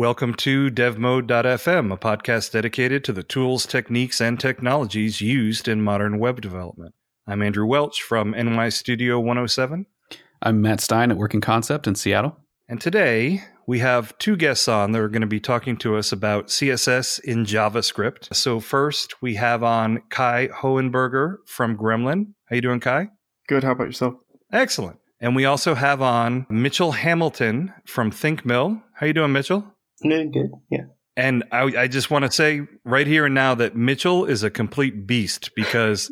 Welcome to DevMode.fm, a podcast dedicated to the tools, techniques, and technologies used in modern web development. I'm Andrew Welch from NY Studio 107. I'm Matt Stein at Working Concept in Seattle. And today we have two guests on that are going to be talking to us about CSS in JavaScript. So first we have on Kye Hohenberger from Gremlin. How you doing, Kye? Good. How about yourself? Excellent. And we also have on Mitchell Hamilton from ThinkMill. How you doing, Mitchell? Doing good. Yeah. And I, I just want to say right here and now that Mitchell is a complete beast because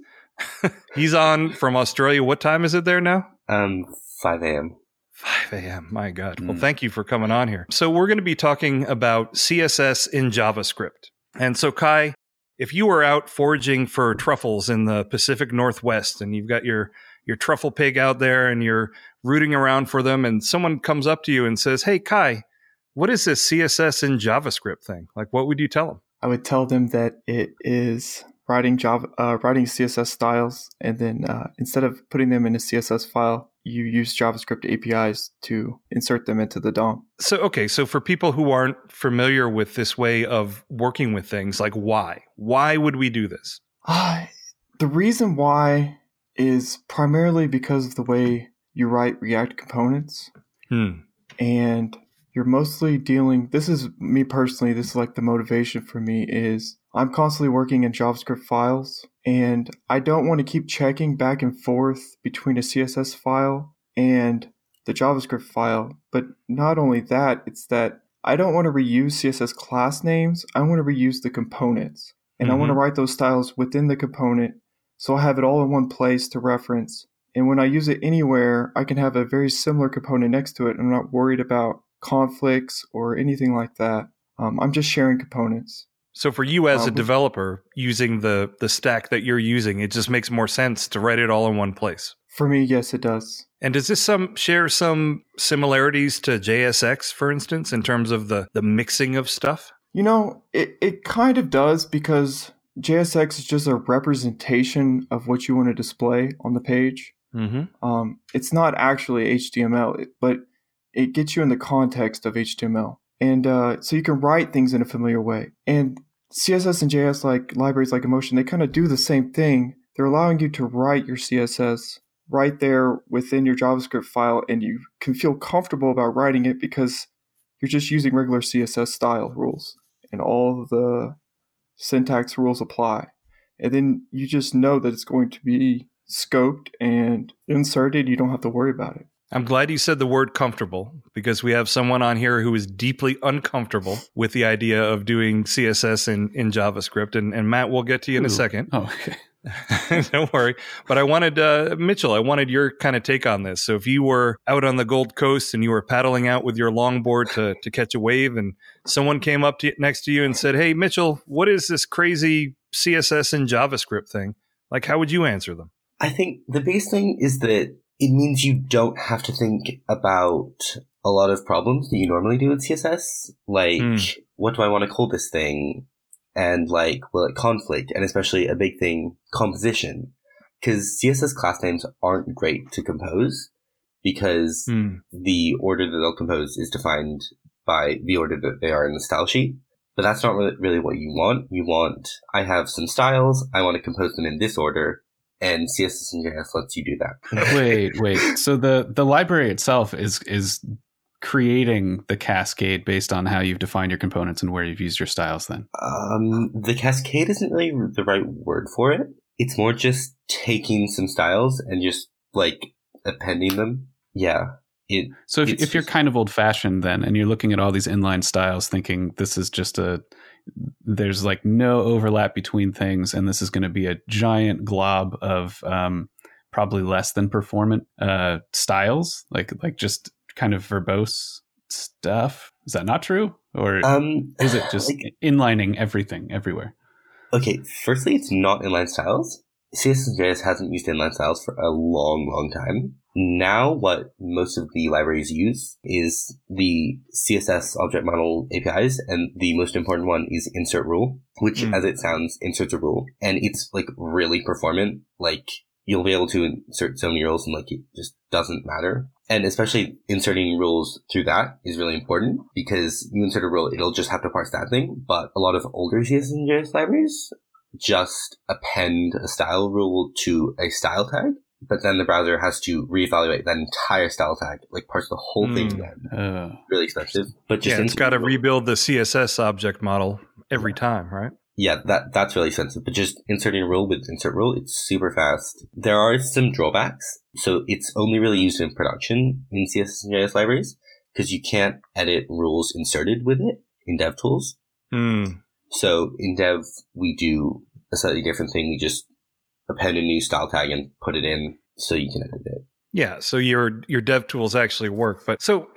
he's on from Australia. What time is it there now? Um, 5 a.m. 5 a.m. My God. Mm. Well, thank you for coming on here. So, we're going to be talking about CSS in JavaScript. And so, Kye, if you were out foraging for truffles in the Pacific Northwest and you've got your your truffle pig out there and you're rooting around for them and someone comes up to you and says, "Hey Kye, what is this CSS in JavaScript thing? Like, what would you tell them? I would tell them that it is writing Java, uh, writing CSS styles, and then uh, instead of putting them in a CSS file, you use JavaScript APIs to insert them into the DOM. So, okay, so for people who aren't familiar with this way of working with things, like why? Why would we do this? Uh, the reason why is primarily because of the way you write React components. Hmm. And you're mostly dealing this is me personally this is like the motivation for me is i'm constantly working in javascript files and i don't want to keep checking back and forth between a css file and the javascript file but not only that it's that i don't want to reuse css class names i want to reuse the components and mm-hmm. i want to write those styles within the component so i have it all in one place to reference and when I use it anywhere, I can have a very similar component next to it. I'm not worried about conflicts or anything like that. Um, I'm just sharing components. So for you as um, a developer using the the stack that you're using, it just makes more sense to write it all in one place. For me, yes, it does. And does this some share some similarities to JSX, for instance, in terms of the the mixing of stuff? You know, it, it kind of does because JSX is just a representation of what you want to display on the page. Mm-hmm. Um, it's not actually HTML, but it gets you in the context of HTML. And uh, so you can write things in a familiar way. And CSS and JS, like libraries like Emotion, they kind of do the same thing. They're allowing you to write your CSS right there within your JavaScript file, and you can feel comfortable about writing it because you're just using regular CSS style rules, and all the syntax rules apply. And then you just know that it's going to be scoped and inserted. You don't have to worry about it. I'm glad you said the word comfortable because we have someone on here who is deeply uncomfortable with the idea of doing CSS in, in JavaScript. And, and Matt, we'll get to you in Ooh. a second. Oh, okay. Don't worry. But I wanted, uh, Mitchell, I wanted your kind of take on this. So if you were out on the Gold Coast and you were paddling out with your longboard to, to catch a wave and someone came up to, next to you and said, Hey, Mitchell, what is this crazy CSS and JavaScript thing? Like, how would you answer them? I think the biggest thing is that it means you don't have to think about a lot of problems that you normally do with CSS. Like, mm. what do I want to call this thing? And like, will it conflict? And especially a big thing, composition. Because CSS class names aren't great to compose because mm. the order that they'll compose is defined by the order that they are in the style sheet. But that's not really, really what you want. You want, I have some styles, I want to compose them in this order, and CSS and JS lets you do that. wait, wait. So the the library itself is is creating the cascade based on how you've defined your components and where you've used your styles. Then, um, the cascade isn't really the right word for it. It's more just taking some styles and just like appending them. Yeah. It, so if, if you're kind of old fashioned then and you're looking at all these inline styles thinking this is just a there's like no overlap between things, and this is going to be a giant glob of um, probably less than performant uh, styles, like like just kind of verbose stuff. Is that not true, or um, is it just like, inlining everything everywhere? Okay, firstly, it's not inline styles. CSS JS hasn't used inline styles for a long, long time. Now, what most of the libraries use is the CSS object model APIs, and the most important one is insert rule, which, mm. as it sounds, inserts a rule, and it's like really performant. Like you'll be able to insert so many rules, and like it just doesn't matter. And especially inserting rules through that is really important because you insert a rule, it'll just have to parse that thing. But a lot of older CSS and JS libraries just append a style rule to a style tag, but then the browser has to reevaluate that entire style tag, like parse the whole mm. thing again. Uh, really expensive. But just yeah, it's got to rebuild the CSS object model every time, right? Yeah, that that's really expensive. But just inserting a rule with insert rule, it's super fast. There are some drawbacks. So it's only really used in production in CSS and JS libraries because you can't edit rules inserted with it in DevTools. Mm. So in dev, we do a slightly different thing. We just append a new style tag and put it in so you can edit it. Yeah, so your your dev tools actually work. But so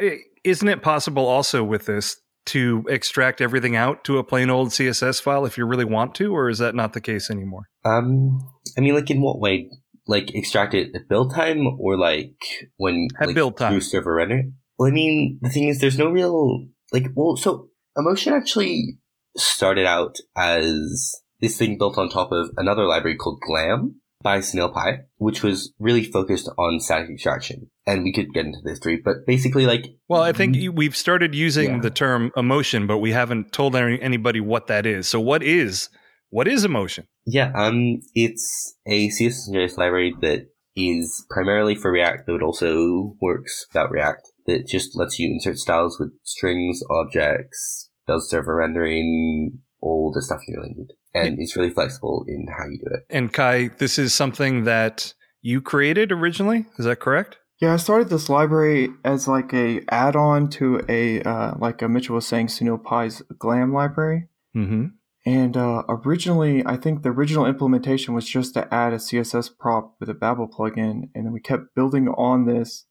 isn't it possible also with this to extract everything out to a plain old CSS file if you really want to, or is that not the case anymore? Um, I mean, like in what way? Like extract it at build time, or like when at like, build time through server render? Well, I mean, the thing is, there's no real like. Well, so Emotion actually started out as this thing built on top of another library called Glam by Sunil Pai, which was really focused on static extraction. And we could get into this history, but basically, like, well, I think we've started using yeah. the term emotion, but we haven't told anybody what that is. So, what is what is emotion? Yeah, um, it's a CSS library that is primarily for React, though it also works without React. That just lets you insert styles with strings, objects, does server rendering, all the stuff you really need. And it's really flexible in how you do it. And Kye, this is something that you created originally. Is that correct? Yeah, I started this library as like a add-on to a uh, like a Mitchell was saying, Sunil Pai's Glam library. Mm-hmm. And uh, originally, I think the original implementation was just to add a CSS prop with a Babel plugin, and then we kept building on this,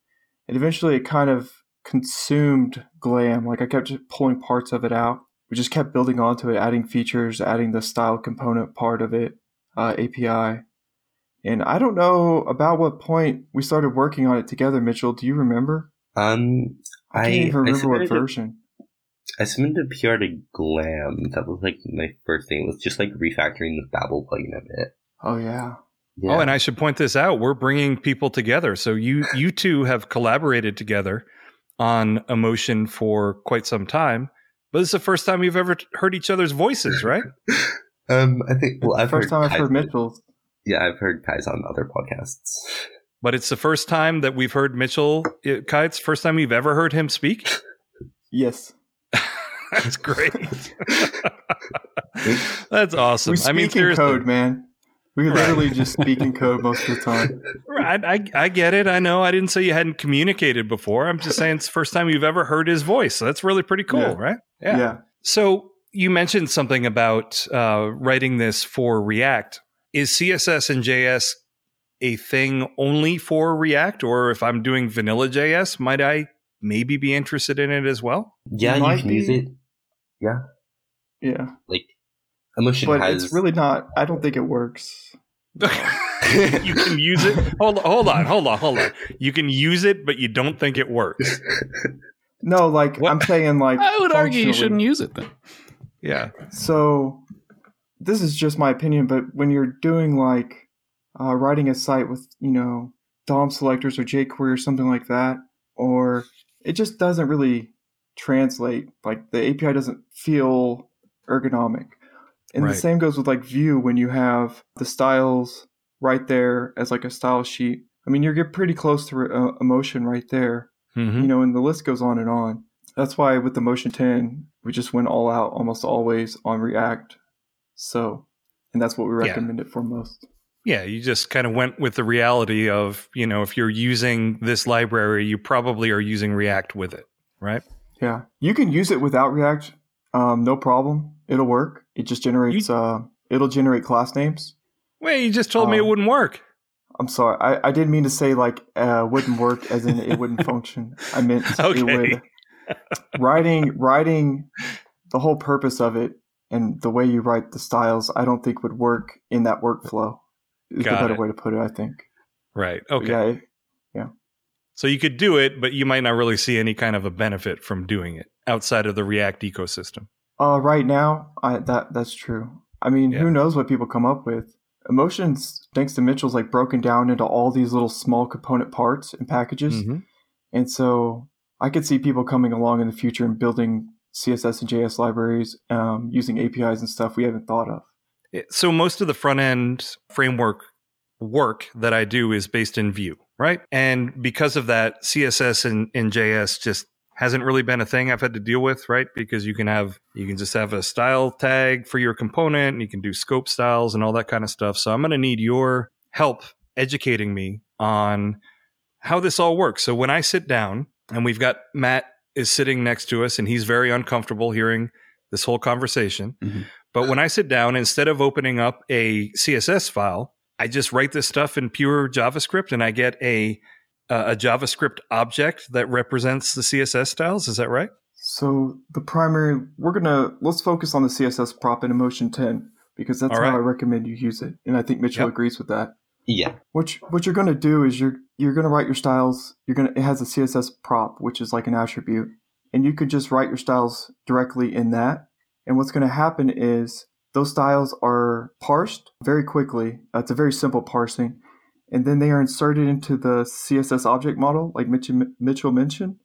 and eventually it kind of consumed Glam. Like I kept pulling parts of it out. We just kept building onto it, adding features, adding the style component part of it, uh, API. And I don't know about what point we started working on it together, Mitchell. Do you remember? Um, I can't even remember what version. A, I submitted a PR to Glam. That was like my first thing. It was just like refactoring the Babel plugin a bit. Oh yeah. Yeah. Oh, and I should point this out. We're bringing people together. So you you two have collaborated together on emotion for quite some time, but it's the first time we've ever heard each other's voices, right? um, I think. Well, I've first heard time I've heard Mitchell. Yeah, I've heard Kye's on other podcasts. But it's the first time that we've heard Mitchell Kye. It's first time we've ever heard him speak. Yes. That's great. That's awesome. We speak I mean, in code, man. We right. literally just speak in code most of the time. Right. I, I get it. I know. I didn't say you hadn't communicated before. I'm just saying it's the first time you've ever heard his voice. So that's really pretty cool, yeah. right? Yeah. yeah. So you mentioned something about uh, writing this for React. Is CSS and JS a thing only for React? Or if I'm doing vanilla JS, might I maybe be interested in it as well? Yeah, you, you can be. use it. Yeah. Yeah. Like Emotion but has... it's really not. I don't think it works. you can use it. Hold on, hold on, hold on, hold on. You can use it, but you don't think it works. No, like what? I'm saying, like I would argue you shouldn't use it then. Yeah. So this is just my opinion, but when you're doing like uh, writing a site with you know DOM selectors or jQuery or something like that, or it just doesn't really translate. Like the API doesn't feel ergonomic. And right. the same goes with like Vue when you have the styles right there as like a style sheet. I mean, you get pretty close to uh, emotion right there, mm-hmm. you know, and the list goes on and on. That's why with the Emotion 10, we just went all out almost always on React. So, and that's what we recommend yeah. it for most. Yeah, you just kind of went with the reality of, you know, if you're using this library, you probably are using React with it, right? Yeah. You can use it without React, um, no problem. It'll work. It just generates. You, uh, it'll generate class names. Wait, you just told um, me it um, wouldn't work. I'm sorry. I, I didn't mean to say like uh, wouldn't work as in it wouldn't function. I meant okay. it would. writing writing the whole purpose of it and the way you write the styles, I don't think would work in that workflow. is Got the better it. way to put it. I think. Right. Okay. Yeah. it- So you could do it, but you might not really see any kind of a benefit from doing it outside of the React ecosystem. Uh, right now, I that that's true. I mean, Yeah. who knows what people come up with? Emotions, thanks to Mitchell's, like broken down into all these little small component parts and packages, Mhm. and so I could see people coming along in the future and building CSS and JS libraries um, using APIs and stuff we haven't thought of. So most of the front end framework work that I do is based in Vue, right? And because of that, CSS and, and JS just hasn't really been a thing I've had to deal with, right? Because you can have you can just have a style tag for your component, and you can do scope styles and all that kind of stuff. So I'm going to need your help educating me on how this all works. So when I sit down and we've got Matt is sitting next to us and he's very uncomfortable hearing this whole conversation. Mhm. But when I sit down, instead of opening up a CSS file, I just write this stuff in pure JavaScript and I get a a JavaScript object that represents the CSS styles. Is that right? So the primary, we're gonna let's focus on the CSS prop in Emotion 10 because that's All how right. I recommend you use it, and I think Mitchell Yep. agrees with that. Yeah. What you- what you're gonna do is you're you're gonna write your styles. You're gonna it has a CSS prop, which is like an attribute, and you could just write your styles directly in that. And what's gonna happen is those styles are parsed very quickly. Uh, it's a very simple parsing, and then they are inserted into the CSS object model, like Mitch, Mitchell mentioned.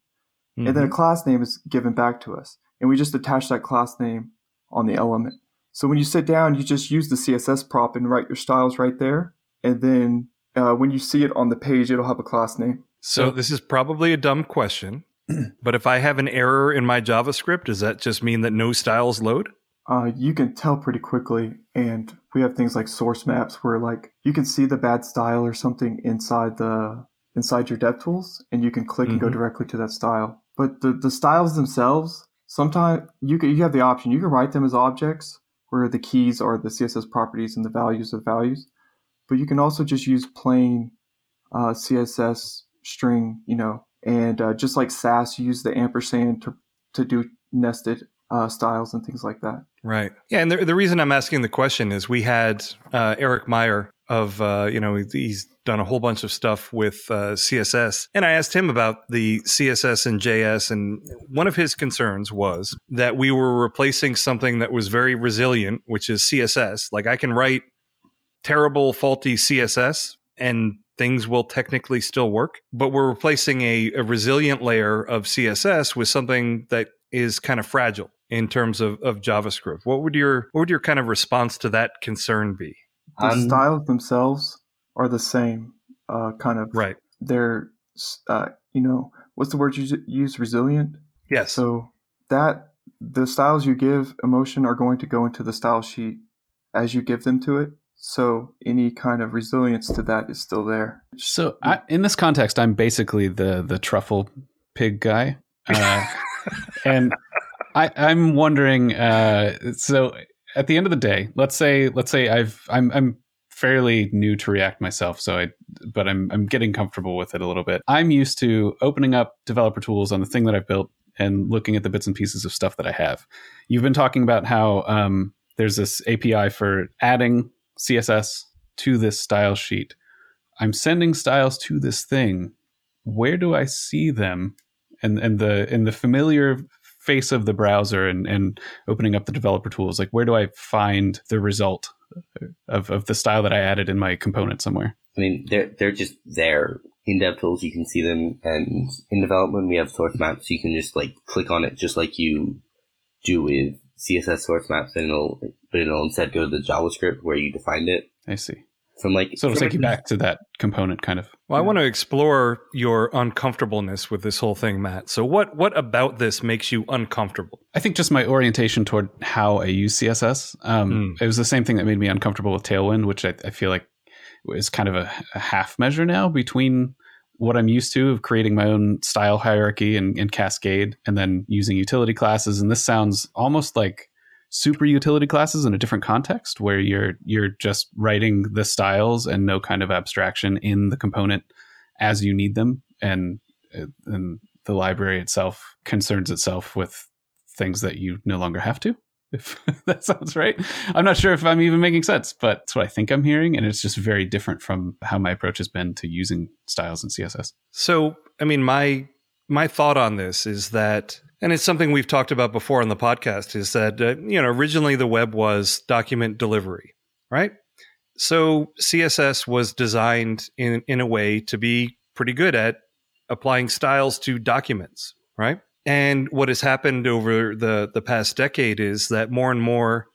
And then a class name is given back to us. And we just attach that class name on the element. So when you sit down you just use the css prop and write your styles right there. And then uh, when you see it on the page it'll have a class name. So this is probably a dumb question, but if I have an error in my JavaScript, does that just mean that no styles load? Uh, you can tell pretty quickly and we have things like source maps where like you can see the bad style or something inside the inside your DevTools and you can click and go Mhm. directly to that style. But the, the styles themselves sometimes you can you have the option. You can write them as objects where the keys are the css properties and the values of values. But you can also just use plain uh, css string you know and uh, just like sass use the ampersand to, to do nested uh, styles and things like that Right. Yeah, and the, the reason I'm asking the question is we had uh, Eric Meyer of uh, you know he's done a whole bunch of stuff with uh, CSS, and I asked him about the CSS and JS, and one of his concerns was that we were replacing something that was very resilient, which is CSS. Like I can write terrible, faulty CSS, and things will technically still work, but we're replacing a, a resilient layer of CSS with something that is kind of fragile in terms of, of JavaScript. What would your what would your kind of response to that concern be? the Um, styles themselves are the same uh, kind of Right. they're uh, you know what's the word you use resilient Yes. so that the styles you give emotion are going to go into the style sheet as you give them to it so any kind of resilience to that is still there So I, in this context, I'm basically the the truffle pig guy, uh, and I, I'm wondering. Uh, so at the end of the day, let's say let's say I've I'm I'm fairly new to React myself, so I but I'm I'm getting comfortable with it a little bit. I'm used to opening up developer tools on the thing that I've built and looking at the bits and pieces of stuff that I have. You've been talking about how um, there's this API for adding CSS to this style sheet. I'm sending styles to this thing. Where do I see them? And and the in the familiar face of the browser and, and opening up the developer tools, like where do I find the result of, of the style that I added in my component somewhere? I mean, they're they're just there in DevTools. You can see them, and in development, we have source maps. You can just like click on it, just like you do with CSS source maps, and it'll but it'll instead go to the JavaScript where you defined it I see. From like. So it'll take you back to that component kind of. well, I want to explore your uncomfortableness with this whole thing, Matt. So what what about this makes you uncomfortable? I think just my orientation toward how I use CSS. Um, It was the same thing that made me uncomfortable with Tailwind, which I, I feel like is kind of a, a half measure now between what I'm used to of creating my own style hierarchy and, and Cascade, and then using utility classes. And this sounds almost like super utility classes in a different context, where you're you're just writing the styles and no kind of abstraction in the component as you need them, and uh, and the library itself concerns itself with things that you no longer have to. If that sounds right. I'm not sure if I'm even making sense, but it's what I think I'm hearing. And it's just very different from how my approach has been to using styles in CSS. So, I mean, my my thought on this is that and it's something we've talked about before on the podcast is that uh, you know originally the web was document delivery right? So css was designed in in a way to be pretty good at applying styles to documents right? And what has happened over the the past decade is that more and more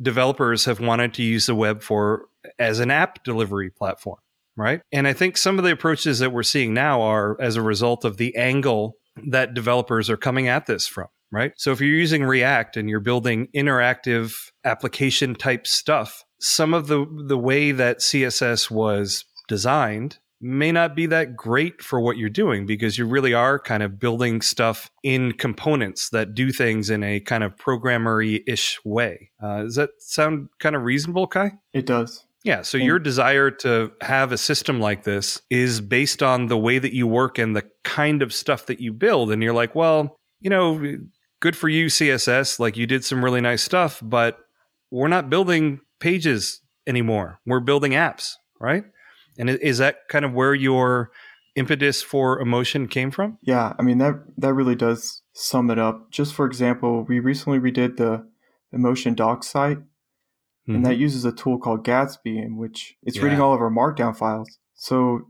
developers have wanted to use the web for as an app delivery platform right? And i think some of the approaches that we're seeing now are as a result of the angle that developers are coming at this from, right? So if you're using React and you're building interactive application type stuff, some of the the way that CSS was designed may not be that great for what you're doing because you really are kind of building stuff in components that do things in a kind of programmery ish way. Uh, does that sound kind of reasonable, Kye? It does. Yeah. So your desire to have a system like this is based on the way that you work and the kind of stuff that you build. And you're like, well, you know, good for you, CSS. Like you did some really nice stuff, but we're not building pages anymore. We're building apps, right? And is that kind of where your impetus for emotion came from? Yeah, I mean that that really does sum it up. Just for example, we recently redid the emotion doc site Mm-hmm. And that uses a tool called Gatsby, in which it's yeah. reading all of our markdown files. So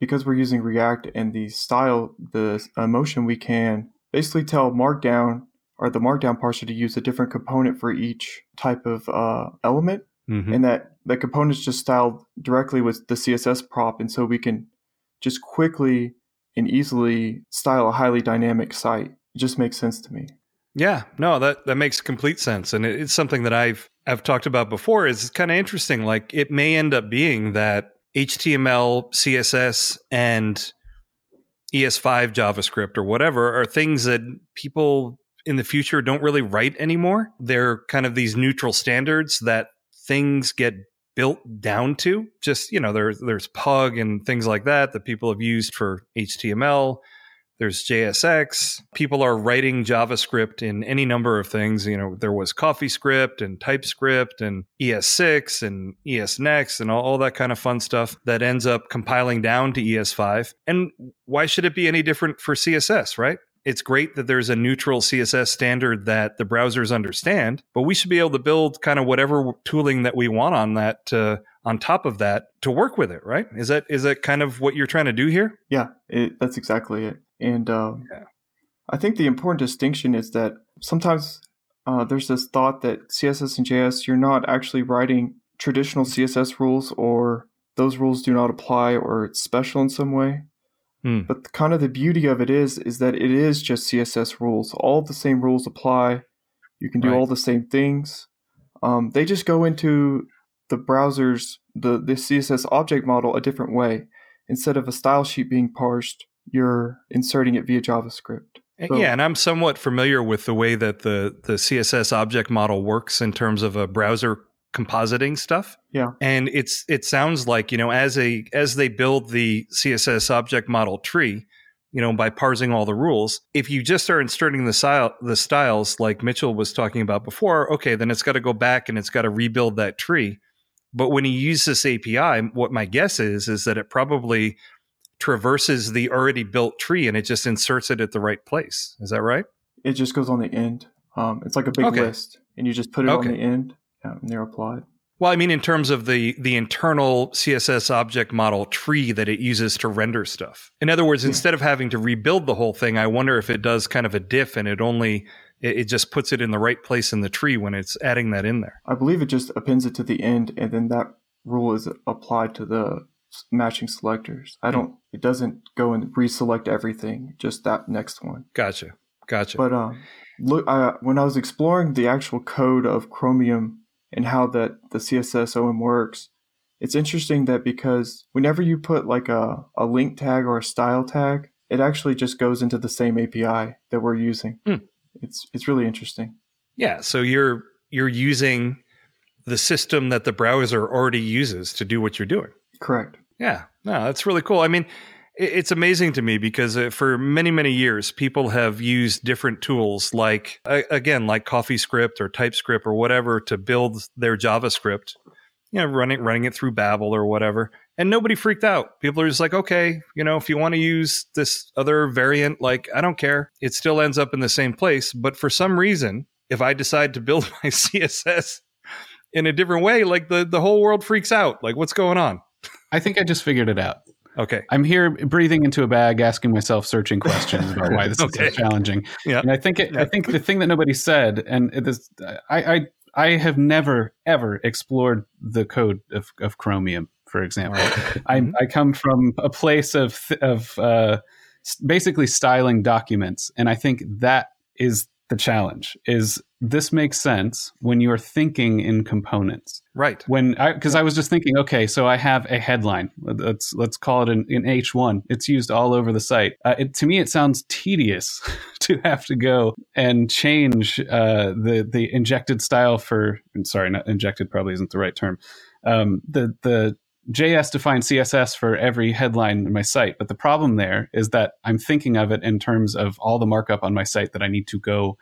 because we're using React and the style, the emotion, we can basically tell Markdown or the Markdown parser to use a different component for each type of uh, element. Mm-hmm. And that the component's just styled directly with the CSS prop. And so we can just quickly and easily style a highly dynamic site. It just makes sense to me. Yeah, no, that that makes complete sense, and it's something that I've I've talked about before. Is kind of interesting. Like it may end up being that HTML, CSS, and ES5 JavaScript or whatever are things that people in the future don't really write anymore. They're kind of these neutral standards that things get built down to. Just you know, there's there's Pug and things like that that people have used for HTML there's JSX. People are writing JavaScript in any number of things. You know, there was CoffeeScript and TypeScript and ES6 and ESNext and all, all, that kind of fun stuff that ends up compiling down to ES5. And why should it be any different for CSS, right? It's great that there's a neutral CSS standard that the browsers understand, but we should be able to build kind of whatever tooling that we want on that to on top of that to work with it, right? Is that is that kind of what you're trying to do here? Yeah, it, that's exactly it. And um, yeah. I think the important distinction is that sometimes uh, there's this thought that CSS and JS, you're not actually writing traditional CSS rules or those rules do not apply or it's special in some way. Hmm. But kind of the beauty of it is, is that it is just CSS rules. All the same rules apply. You can do right. all the same things. Um, they just go into the browser's the, the CSS object model a different way. Instead of a style sheet being parsed, you're inserting it via JavaScript. Uh, so, yeah, and I'm somewhat familiar with the way that the the CSS object model works in terms of a browser compositing stuff. Yeah. And it's it sounds like, you know, as a as they build the CSS object model tree, you know, by parsing all the rules, if you just are inserting the style the styles like Mitchell was talking about before, okay, then it's got to go back and it's got to rebuild that tree. But when you use this API, what my guess is is that it probably traverses the already built tree and it just inserts it at the right place. Is that right? It just goes on the end. Um, it's like a big okay. list, and you just put it okay. on the end, yeah, and they're applied. Well, I mean, in terms of the the internal CSS object model tree that it uses to render stuff. In other words, yeah. instead of having to rebuild the whole thing, I wonder if it does kind of a diff and it only it, it just puts it in the right place in the tree when it's adding that in there. I believe it just appends it to the end, and then that rule is applied to the matching selectors. I don't. It doesn't go and reselect everything. Just that next one. Gotcha. Gotcha. But um, look, I, when I was exploring the actual code of Chromium and how that the CSS OM works, it's interesting that because whenever you put like a, a link tag or a style tag, it actually just goes into the same API that we're using. Hmm. It's it's really interesting. Yeah. So you're you're using the system that the browser already uses to do what you're doing. Correct. Yeah, no, that's really cool. I mean, It's amazing to me because uh, for many, many years, people have used different tools like, again, like CoffeeScript or TypeScript or whatever to build their JavaScript, you know, running, running it through Babel or whatever. And nobody freaked out. People are just like, okay, you know, if you want to use this other variant, like, I don't care. It still ends up in the same place. But for some reason, if I decide to build my CSS in a different way, like the, the whole world freaks out. Like, what's going on? I think I just figured it out. Okay. I'm here breathing into a bag, asking myself searching questions about why this okay. is so challenging. Yeah. And I think it, I think the thing that nobody said, and this, I, I, I have never ever explored the code of, of Chromium, for example. I, mm-hmm. I come from a place of of uh, basically styling documents, and I think that is the challenge is this makes sense when you're thinking in components. Right. When i because i was just thinking okay so i have a headline. Let's let's call it an, an h1 it's used all over the site. Uh, it, to me it sounds tedious to have to go and change uh, the the injected style for and sorry not injected probably isn't the right term um, the the JS defined CSS for every headline in my site. But the problem there is that I'm thinking of it in terms of all the markup on my site that I need to go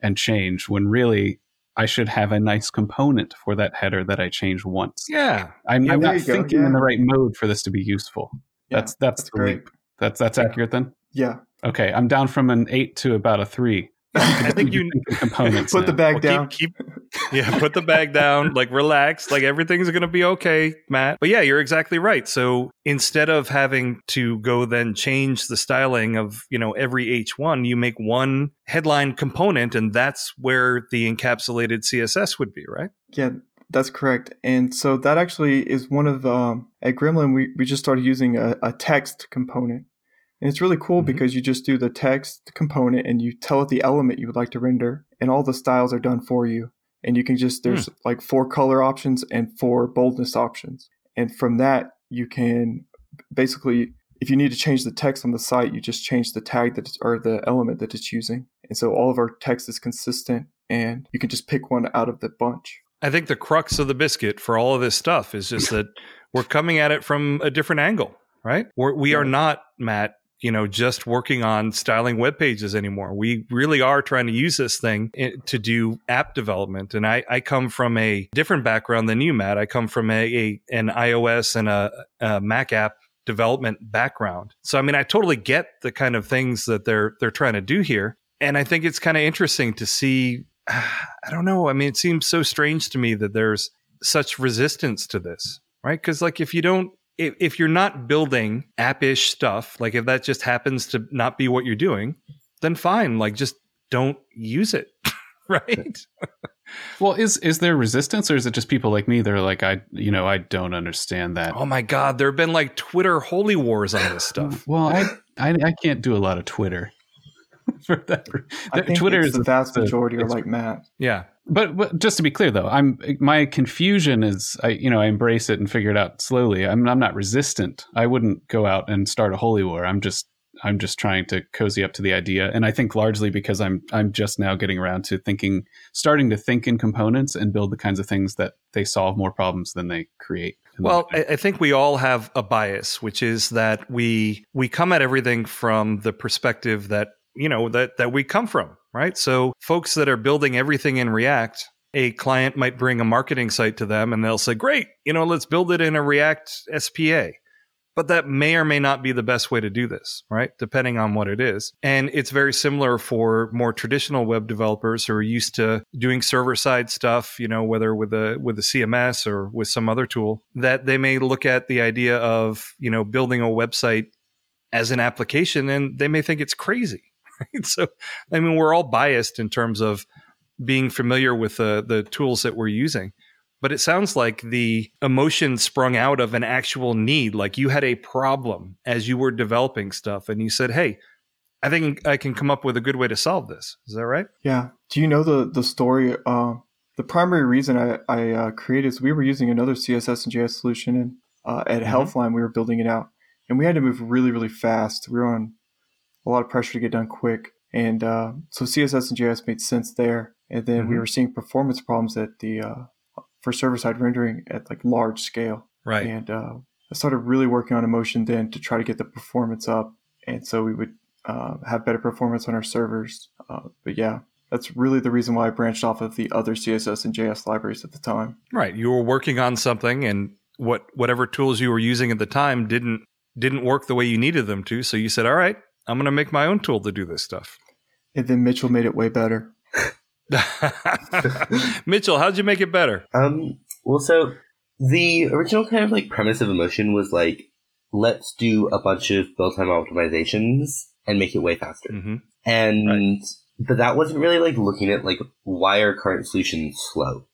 and change when really I should have a nice component for that header that I change once. Yeah. I'm, yeah, I'm not thinking yeah. in the right mode for this to be useful. Yeah, that's that's, that's great. Leap. That's that's accurate then? Yeah. Okay. I'm down from an eight to about a three. I think you components. Put now. the bag well, down. Keep, keep, yeah, put the bag down. Like relax. Like everything's gonna be okay, Matt. But yeah, you're exactly right. So instead of having to go then change the styling of you know every H1, you make one headline component, and that's where the encapsulated CSS would be, right? Yeah, that's correct. And so that actually is one of um, at Gremlin we we just started using a, a text component. And it's really cool mm-hmm. because you just do the text component and you tell it the element you would like to render, and all the styles are done for you. And you can just, there's mm. like four color options and four boldness options. And from that, you can basically, if you need to change the text on the site, you just change the tag that it's, or the element that it's using. And so all of our text is consistent and you can just pick one out of the bunch. I think the crux of the biscuit for all of this stuff is just that we're coming at it from a different angle, right? We're, we yeah. are not, Matt, you know, just working on styling web pages anymore. We really are trying to use this thing eh, to do app development. And I, I come from a different background than you, Matt. I come from a, a an iOS and a, a Mac app development background. So I mean, I totally get the kind of things that they're they're trying to do here. And I think it's kind of interesting to see I don't know. I mean, it seems so strange to me that there's such resistance to this, right? Cuz like if you don't if, if you're not building app-ish stuff, like if that just happens to not be what you're doing, then fine. Like just don't use it. right. well, is is there resistance or is it just people like me that are like, I you know, I don't understand that. Oh my God. There have been like Twitter holy wars on this stuff. well, I, I I can't do a lot of Twitter. for that. I think Twitter is the vast majority are like Matt. Yeah, but, but just to be clear, though, I'm my confusion is I you know I embrace it and figure it out slowly. I'm I'm not resistant. I wouldn't go out and start a holy war. I'm just I'm just trying to cozy up to the idea, and I think largely because I'm I'm just now getting around to thinking, starting to think in components and build the kinds of things that they solve more problems than they create. Well, I think we all have a bias, which is that we we come at everything from the perspective that you know that that we come from right? So folks that are building everything in react a client might bring a marketing site to them and they'll say great you know let's build it in a react spa but that may or may not be the best way to do this right? Depending on what it is. And it's very similar for more traditional web developers who are used to doing server side stuff you know whether with a with a cms or with some other tool that they may look at the idea of you know building a website as an application and they may think it's crazy right? So, I mean, we're all biased in terms of being familiar with the the tools that we're using. But it sounds like the emotion sprung out of an actual need. Like you had a problem as you were developing stuff, and you said, "Hey, I think I can come up with a good way to solve this." Is that right? Yeah. Do you know the the story? Uh, the primary reason I, I uh, created is we were using another CSS and JS solution, and uh, at mm-hmm. Healthline we were building it out, and we had to move really really fast. We were on a lot of pressure to get done quick. And uh, so CSS and JS made sense there. And then mm-hmm. we were seeing performance problems at the uh, for server side rendering at like large scale. Right. And uh, I started really working on emotion then to try to get the performance up, and so we would uh, have better performance on our servers. Uh, but yeah, that's really the reason why I branched off of the other CSS and JS libraries at the time. Right, you were working on something, and what whatever tools you were using at the time didn't didn't work the way you needed them to. So you said, "All right, I'm going to make my own tool to do this stuff." And then Mitchell made it way better. Mitchell, how'd you make it better? Um, well, so the original kind of like premise of Emotion was like, let's do a bunch of build time optimizations and make it way faster. Mm-hmm. And, Right. but that wasn't really like looking at like why are current solutions slow.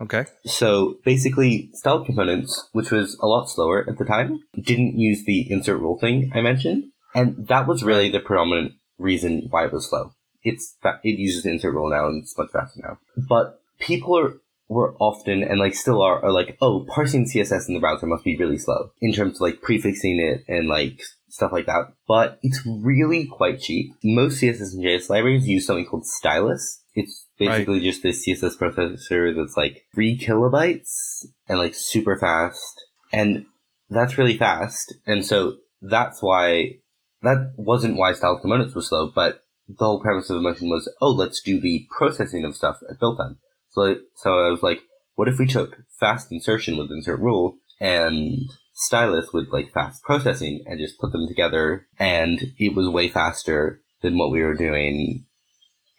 Okay. So basically, styled components, which was a lot slower at the time, didn't use the insert rule thing I mentioned, and that was really the predominant reason why it was slow. It's fa- it uses the insert rule now and it's much faster now. But people are were often and like still are are like, oh, parsing CSS in the browser must be really slow in terms of like prefixing it and like stuff like that. But it's really quite cheap. Most CSS and JS libraries use something called Stylis. It's basically just this CSS processor that's like three kilobytes and like super fast. And that's really fast. And so that's why that wasn't why styled components was slow, but the whole premise of Emotion was, oh, let's do the processing of stuff at build time. So, so I was like, what if we took fast insertion with insert rule and stylis with like fast processing and just put them together and it was way faster than what we were doing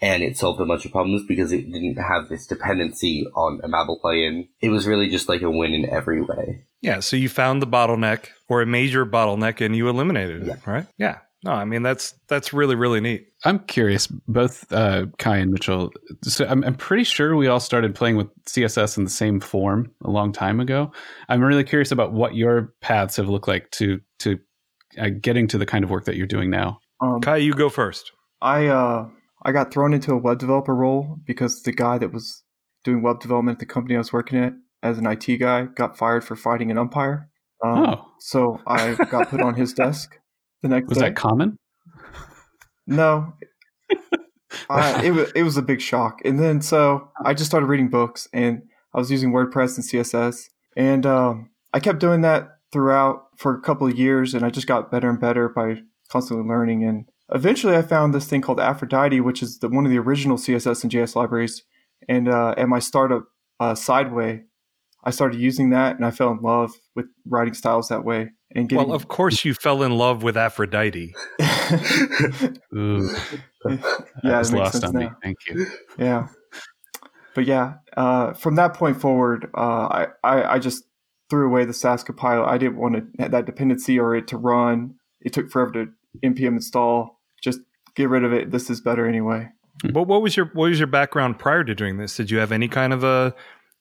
and it solved a bunch of problems because it didn't have this dependency on a Babel plugin. It was really just like a win in every way. Yeah. So you found the bottleneck or a major bottleneck and you eliminated it, Yeah. right? Yeah. No, I mean that's that's really really neat. I'm curious, both uh, Kye and Mitchell. So I'm, I'm pretty sure we all started playing with CSS in the same form a long time ago. I'm really curious about what your paths have looked like to to uh, getting to the kind of work that you're doing now. Um, Kye, you go first. I uh, I got thrown into a web developer role because the guy that was doing web development at the company I was working at as an IT guy got fired for fighting an umpire. Um, Oh. So I got put on his desk the next Was day. that common? No. I, it was it was a big shock, and then so I just started reading books, and I was using WordPress and CSS, and um, I kept doing that throughout for a couple of years, and I just got better and better by constantly learning, and eventually I found this thing called Aphrodite, which is the, one of the original CSS and JS libraries, and uh, at my startup uh, Sideway, I started using that, and I fell in love with writing styles that way, and getting Well, of course you fell in love with Aphrodite. Ooh, yeah, that it was lost sense on me. Thank you. Yeah. But yeah, uh, from that point forward, uh, I, I, I just threw away the Sass compiler. I didn't want to, that dependency or it to run. It took forever to npm install. Just get rid of it. This is better anyway. But what was your what was your background prior to doing this? Did you have any kind of a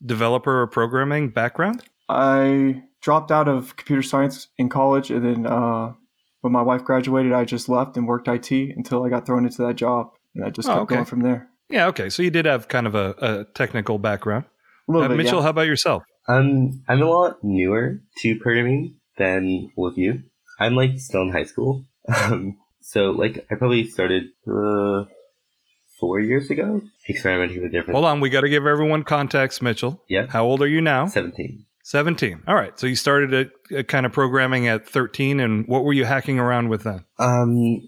developer or programming background? I dropped out of computer science in college, and then uh, when my wife graduated, I just left and worked IT until I got thrown into that job, and I just Oh, kept okay. going from there. Yeah, okay. So you did have kind of a, a technical background. A little Uh, bit, Mitchell, yeah. how about yourself? Um, I'm a lot newer to programming than all of you. I'm like still in high school. Um, so like I probably started uh, four years ago, experimenting with different. Hold on, we got to give everyone context, Mitchell. Yeah, How old are you now? seventeen. 17. All right. So you started a, a kind of programming at 13 and what were you hacking around with then? Um,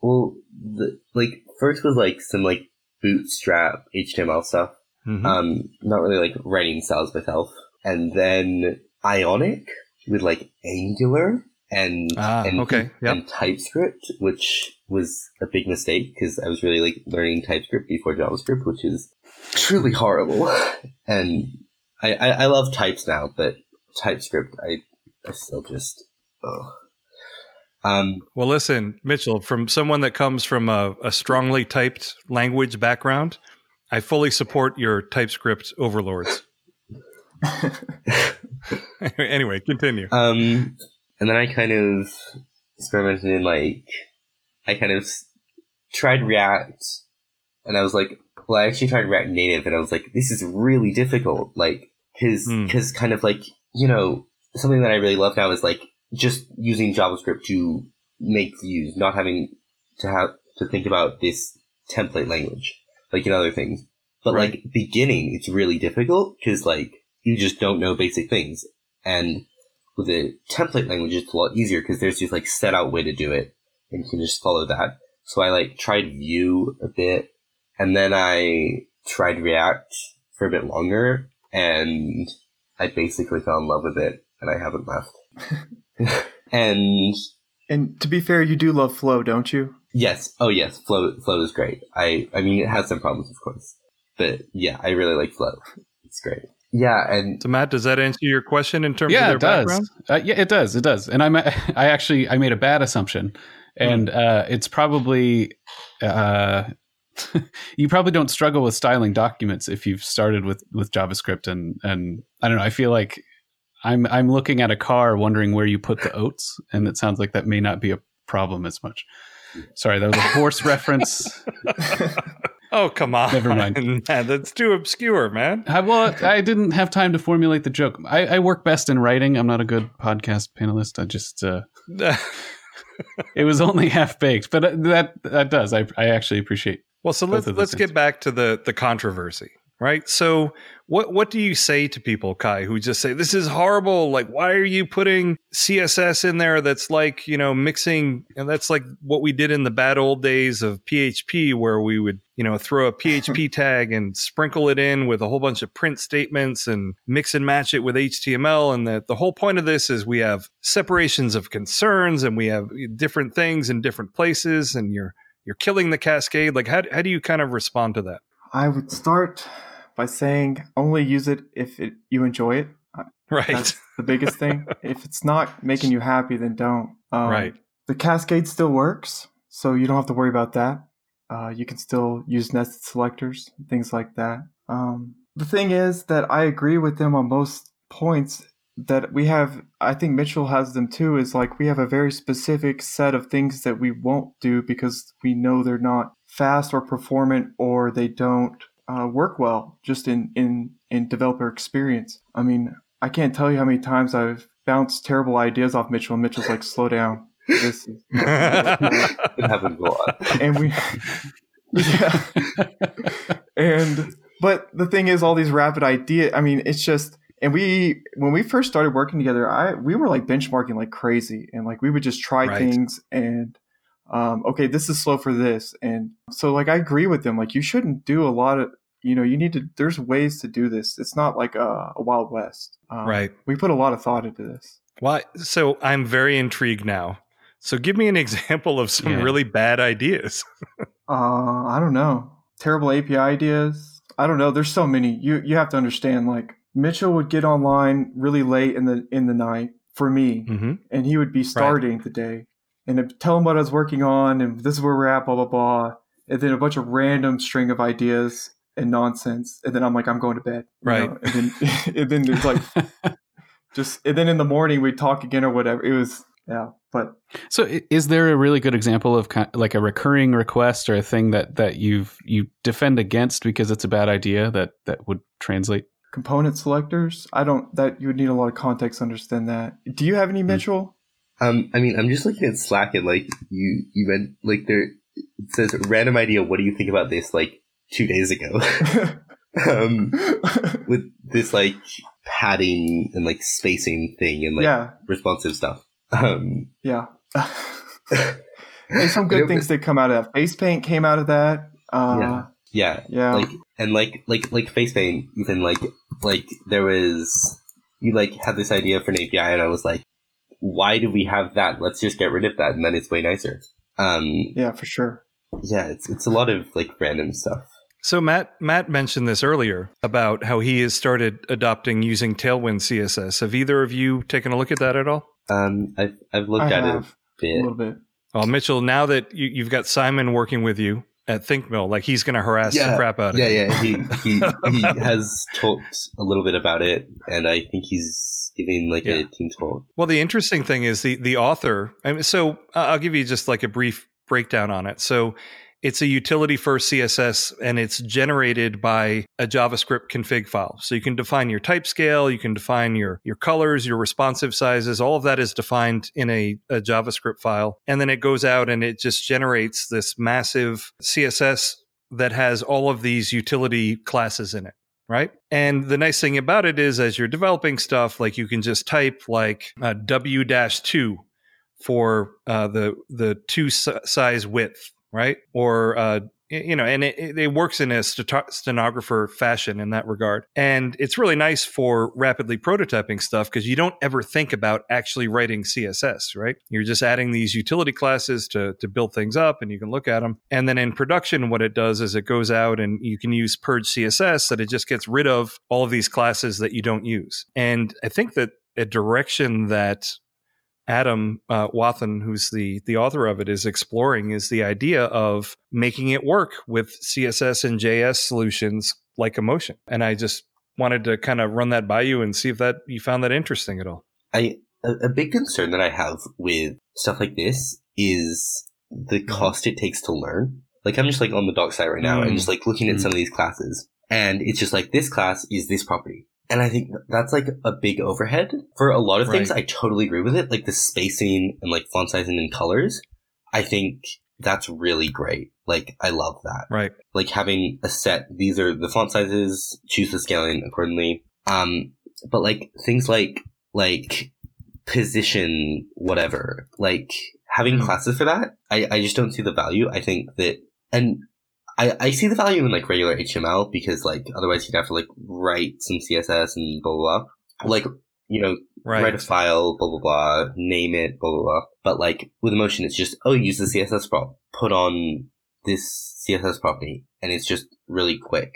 well, the, like first was like some like bootstrap HTML stuff. Mhm. Um, not really like writing styles myself, and then Ionic with like Angular and Ah, and, okay. Yep. and TypeScript, which was a big mistake because I was really like learning TypeScript before JavaScript, which is truly horrible. and I, I, I love types now, but TypeScript I I still just ugh. Um, Well, listen, Mitchell, from someone that comes from a, a strongly typed language background, I fully support your TypeScript overlords. anyway, continue. Um, and then I kind of experimented in like, I kind of tried React, and I was like, well, I actually tried React Native, and I was like, this is really difficult, like, cause, Hmm. cause kind of like, you know, something that I really love now is like just using JavaScript to make views, not having to have to think about this template language, like in other things. But Right. like beginning, it's really difficult because like you just don't know basic things, and with a template language, it's a lot easier because there's this like set out way to do it, and you can just follow that. So I like tried Vue a bit, and then I tried React for a bit longer, and I basically fell in love with it, and I haven't left. and and to be fair, you do love Flow, don't you? Yes. Oh, yes. Flow Flow is great. I I mean, it has some problems, of course, but yeah, I really like Flow. It's great. Yeah, and so Matt, does that answer your question in terms yeah, of their it does. Uh, yeah, it does. It does. And I I actually I made a bad assumption, and mm. uh, it's probably uh, you probably don't struggle with styling documents if you've started with with JavaScript and and I don't know. I feel like I'm I'm looking at a car wondering where you put the oats, and it sounds like that may not be a problem as much. Sorry, that was a horse reference. oh come on! Never mind. Man, that's too obscure, man. I, well, I didn't have time to formulate the joke. I, I, work best in writing. I'm not a good podcast panelist. I just uh, it was only half baked, but uh, that that does. I I actually appreciate. Well, so let's let's get back to the the controversy right? So what what do you say to people, Kye, who just say this is horrible? Like, why are you putting CSS in there? That's like you know mixing, and that's like what we did in the bad old days of PHP, where we would you know throw a PHP tag and sprinkle it in with a whole bunch of print statements and mix and match it with HTML. And the the whole point of this is we have separations of concerns and we have different things in different places, and you're you're killing the cascade. Like, how how do you kind of respond to that? I would start by saying only use it if it, you enjoy it. Uh, right. That's the biggest thing. if it's not making you happy, then don't. Um, right. The cascade still works, so you don't have to worry about that. Uh, you can still use nested selectors, things like that. Um, the thing is that I agree with them on most points that we have i think mitchell has them too is like we have a very specific set of things that we won't do because we know they're not fast or performant or they don't uh, work well just in, in, in developer experience. I mean, I can't tell you how many times I've bounced terrible ideas off Mitchell and Mitchell's like, slow down. This is it happens a lot. and we, yeah. and, but the thing is all these rapid ideas, I mean, it's just, and we when we first started working together i we were like benchmarking like crazy and like we would just try right. things and um, okay this is slow for this and so like i agree with them like you shouldn't do a lot of you know, you need to. There's ways to do this. It's not like a, a Wild West. Um, right. We put a lot of thought into this. Why? So I'm very intrigued now. So give me an example of some yeah. really bad ideas. uh, I don't know. Terrible API ideas. I don't know. There's so many. You you have to understand. Like Mitchell would get online really late in the in the night for me, mm-hmm. and he would be starting right. the day and tell him what I was working on and this is where we're at, blah blah blah, and then a bunch of random string of ideas and nonsense, and then I'm like, I'm going to bed, right? Know? And then and then it's like just and then in the morning we talk again or whatever. It was yeah, but so is there a really good example of kind of like a recurring request or a thing that that you've you defend against because it's a bad idea that that would translate? Component selectors. I don't. That you would need a lot of context to understand that. Do you have any, hmm. Mitchell? Um, I mean, I'm just looking at Slack and like you, you read like there. It says random idea. What do you think about this? Like two days ago. um, with this like padding and like spacing thing and like yeah. responsive stuff. Um, yeah. There's some good things that come out of that. Facepaint came out of that. Uh, yeah. Yeah. Yeah. Like and like like like Facepaint even like like there was you like had this idea for an API and I was like, why do we have that? Let's just get rid of that and then it's way nicer. Um Yeah, for sure. Yeah, it's it's a lot of like random stuff. So Matt Matt mentioned this earlier about how he has started adopting using Tailwind CSS. Have either of you taken a look at that at all? Um, I've I've looked I at it a bit. A little bit. Well, Mitchell, now that you, have got Simon working with you at ThinkMill, like he's going to harass yeah, the crap out of yeah, you. Yeah, yeah. He he, he has talked a little bit about it, and I think he's giving like yeah. a team talk. Well, the interesting thing is the the author. I mean, so I'll give you just like a brief breakdown on it. So it's a utility for CSS and it's generated by a JavaScript config file. So you can define your type scale, you can define your, your colors, your responsive sizes. All of that is defined in a, a JavaScript file. And then it goes out and it just generates this massive CSS that has all of these utility classes in it right? And the nice thing about it is, as you're developing stuff, like you can just type like uh, W two for uh, the the two size width, right? Or uh, you know, and it, it works in a stenographer fashion in that regard. And it's really nice for rapidly prototyping stuff because you don't ever think about actually writing CSS, right? You're just adding these utility classes to, to build things up and you can look at them. And then in production, what it does is it goes out and you can use purge CSS that it just gets rid of all of these classes that you don't use. And I think that a direction that Adam uh, Wathan, who's the the author of it, is exploring is the idea of making it work with CSS and JS solutions like Emotion. And I just wanted to kind of run that by you and see if that you found that interesting at all. I a, a big concern that I have with stuff like this is the mm-hmm. cost it takes to learn. Like I'm just like on the doc site right now mm. and just like looking at mm. some of these classes, and it's just like this class is this property, and I think that's like a big overhead for a lot of right. things. I totally agree with it. Like the spacing and like font sizing and colors. I think that's really great. Like I love that. Right. Like having a set, these are the font sizes, choose the scaling accordingly. Um, but like things like, like position, whatever, like having mm. classes for that, I, I just don't see the value. I think that, and I, I see the value in like regular HTML because like otherwise you'd have to like write some CSS and blah blah blah. Like you know, right. write a file, blah blah blah, name it, blah blah blah. But like with Emotion, it's just oh, use the CSS prop, put on this CSS property, and it's just really quick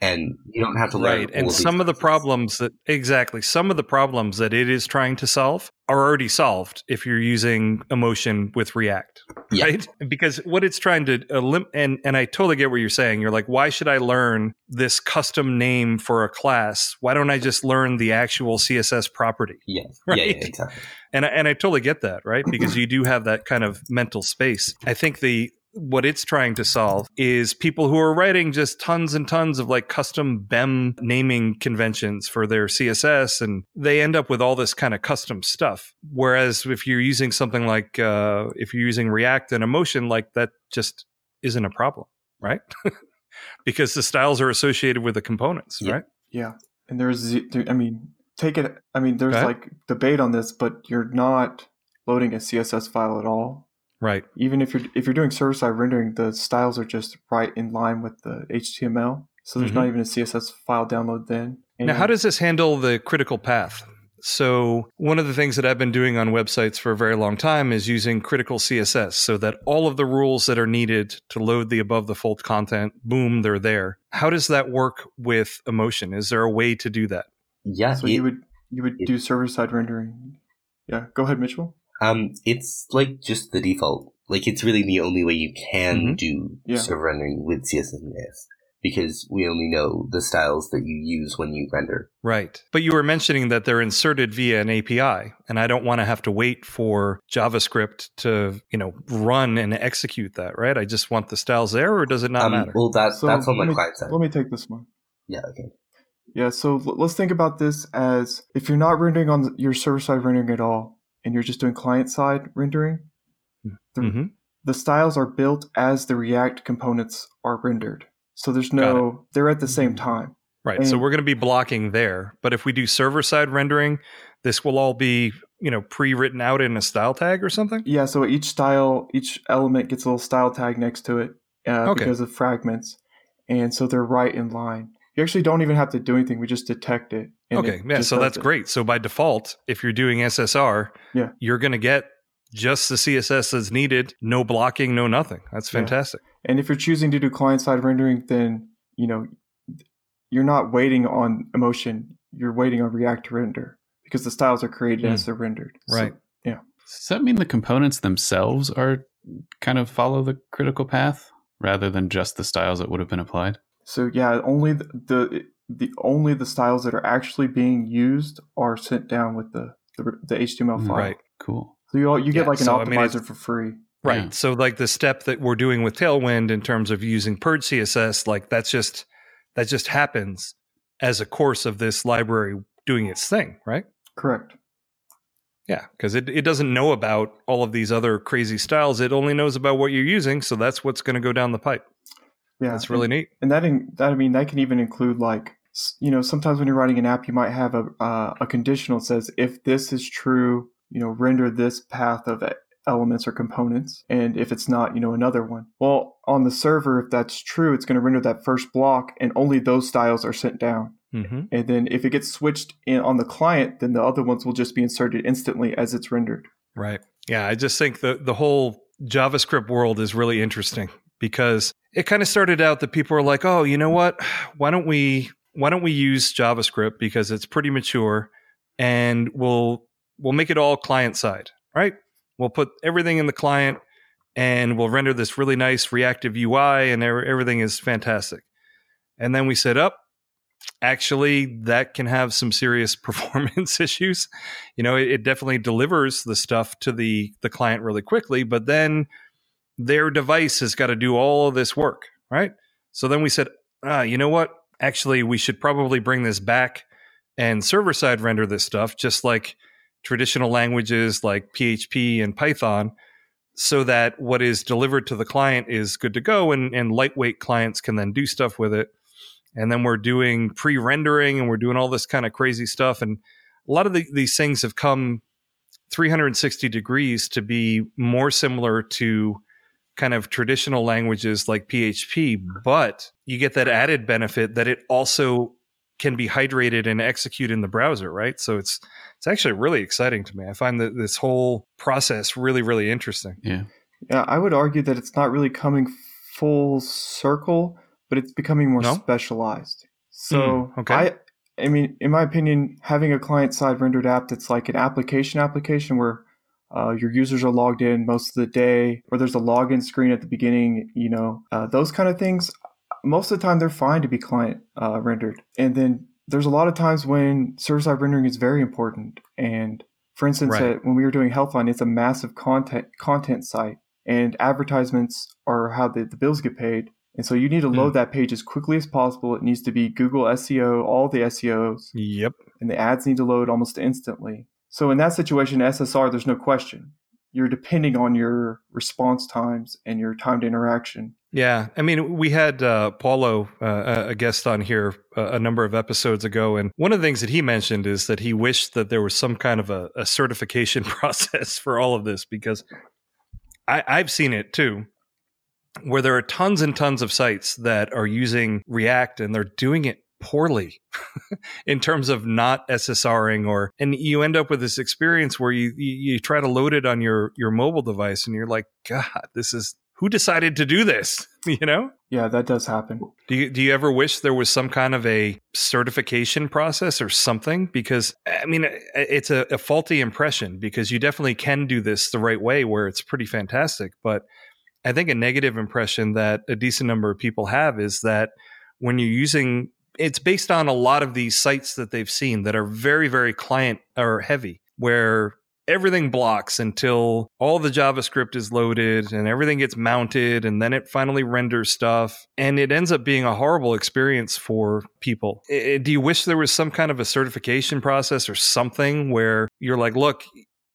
and you don't have to learn right. and some of the problems that exactly some of the problems that it is trying to solve are already solved if you're using emotion with react yeah. right because what it's trying to elim- and and i totally get what you're saying you're like why should i learn this custom name for a class why don't i just learn the actual css property yeah right? yeah, yeah exactly and and I totally get that, right? Because you do have that kind of mental space. I think the what it's trying to solve is people who are writing just tons and tons of like custom BEM naming conventions for their CSS and they end up with all this kind of custom stuff. Whereas if you're using something like, uh, if you're using React and Emotion, like that just isn't a problem, right? because the styles are associated with the components, yeah. right? Yeah. And there's, I mean, take it, I mean, there's like debate on this, but you're not loading a CSS file at all Right. Even if you're if you're doing server side rendering, the styles are just right in line with the HTML. So there's mm-hmm. not even a CSS file download then. And now, how does this handle the critical path? So, one of the things that I've been doing on websites for a very long time is using critical CSS so that all of the rules that are needed to load the above the fold content, boom, they're there. How does that work with Emotion? Is there a way to do that? Yeah. So, it, you would you would it, do server side rendering. Yeah, go ahead, Mitchell. Um, it's like just the default. Like it's really the only way you can mm-hmm. do yeah. server rendering with CSS and JS because we only know the styles that you use when you render. Right. But you were mentioning that they're inserted via an API, and I don't want to have to wait for JavaScript to, you know, run and execute that, right? I just want the styles there, or does it not um, matter? Well, that, so that's on the client side. Let me take this one. Yeah, okay. Yeah, so let's think about this as if you're not rendering on your server side rendering at all, and you're just doing client side rendering, the, mm-hmm. the styles are built as the React components are rendered. So there's no, they're at the same mm-hmm. time. Right. And, so we're going to be blocking there. But if we do server side rendering, this will all be, you know, pre written out in a style tag or something? Yeah. So each style, each element gets a little style tag next to it uh, okay. because of fragments. And so they're right in line. You actually don't even have to do anything. We just detect it. okay. It yeah. So that's it. great. So by default, if you're doing SSR, yeah. you're going to get just the CSS that's needed, no blocking, no nothing. That's fantastic. Yeah. And if you're choosing to do client side rendering, then, you know, you're not waiting on emotion. You're waiting on React to render because the styles are created mm. as they're rendered. Right. So, yeah. Does that mean the components themselves are kind of follow the critical path rather than just the styles that would have been applied? So yeah, only the, the the only the styles that are actually being used are sent down with the the, the HTML file. Right. Cool. So you you get yeah, like an so, optimizer I mean, for free. Right. Yeah. So like the step that we're doing with Tailwind in terms of using purge CSS, like that's just that just happens as a course of this library doing its thing, right? Correct. Yeah, because it, it doesn't know about all of these other crazy styles. It only knows about what you're using, so that's what's going to go down the pipe. Yeah, that's really and, neat. And that, in, that I mean, that can even include like you know, sometimes when you're writing an app, you might have a uh, a conditional that says if this is true, you know, render this path of elements or components, and if it's not, you know, another one. Well, on the server, if that's true, it's going to render that first block, and only those styles are sent down. Mm-hmm. And then if it gets switched in on the client, then the other ones will just be inserted instantly as it's rendered. Right. Yeah, I just think the the whole JavaScript world is really interesting because it kind of started out that people were like, "Oh, you know what? Why don't we why don't we use JavaScript because it's pretty mature and we'll we'll make it all client side, right? We'll put everything in the client and we'll render this really nice reactive UI and everything is fantastic." And then we said, "Up, oh, actually that can have some serious performance issues. You know, it, it definitely delivers the stuff to the the client really quickly, but then their device has got to do all of this work, right? So then we said, ah, you know what? Actually, we should probably bring this back and server side render this stuff, just like traditional languages like PHP and Python, so that what is delivered to the client is good to go and, and lightweight clients can then do stuff with it. And then we're doing pre rendering and we're doing all this kind of crazy stuff. And a lot of the, these things have come 360 degrees to be more similar to kind of traditional languages like PHP, but you get that added benefit that it also can be hydrated and execute in the browser, right? So it's it's actually really exciting to me. I find that this whole process really really interesting. Yeah. Yeah, I would argue that it's not really coming full circle, but it's becoming more no? specialized. So mm, okay. I I mean, in my opinion, having a client side rendered app that's like an application application where uh, your users are logged in most of the day, or there's a login screen at the beginning, you know, uh, those kind of things. Most of the time, they're fine to be client uh, rendered. And then there's a lot of times when server side rendering is very important. And for instance, right. when we were doing Healthline, it's a massive content content site, and advertisements are how the, the bills get paid. And so you need to load mm. that page as quickly as possible. It needs to be Google SEO, all the SEOs. Yep. And the ads need to load almost instantly. So in that situation, SSR, there's no question. You're depending on your response times and your time to interaction. Yeah, I mean, we had uh, Paulo, uh, a guest on here uh, a number of episodes ago, and one of the things that he mentioned is that he wished that there was some kind of a, a certification process for all of this because I, I've seen it too where there are tons and tons of sites that are using React and they're doing it poorly in terms of not SSRing or and you end up with this experience where you, you, you try to load it on your your mobile device and you're like god this is who decided to do this? You know? Yeah that does happen. Do you do you ever wish there was some kind of a certification process or something? Because i mean it's a, a faulty impression because you definitely can do this the right way where it's pretty fantastic. But i think a negative impression that a decent number of people have is that when you're using it's based on a lot of these sites that they've seen that are very, very client or heavy, where everything blocks until all the JavaScript is loaded and everything gets mounted and then it finally renders stuff. And it ends up being a horrible experience for people. Do you wish there was some kind of a certification process or something where you're like, look,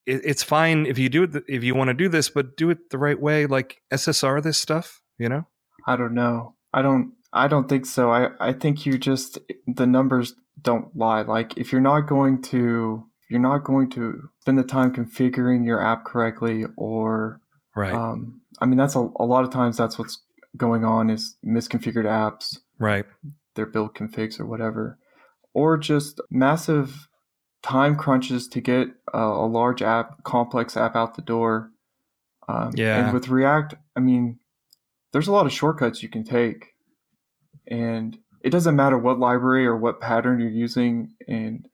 it's fine if you do it, if you want to do this, but do it the right way, like SSR this stuff, you know? I don't know. I don't I don't think so. I, I think you just the numbers don't lie. Like if you're not going to you're not going to spend the time configuring your app correctly or right. Um, I mean that's a, a lot of times that's what's going on is misconfigured apps. Right. Their build configs or whatever. Or just massive time crunches to get a, a large app, complex app out the door. Um, yeah. And with React, I mean, there's a lot of shortcuts you can take and it doesn't matter what library or what pattern you're using and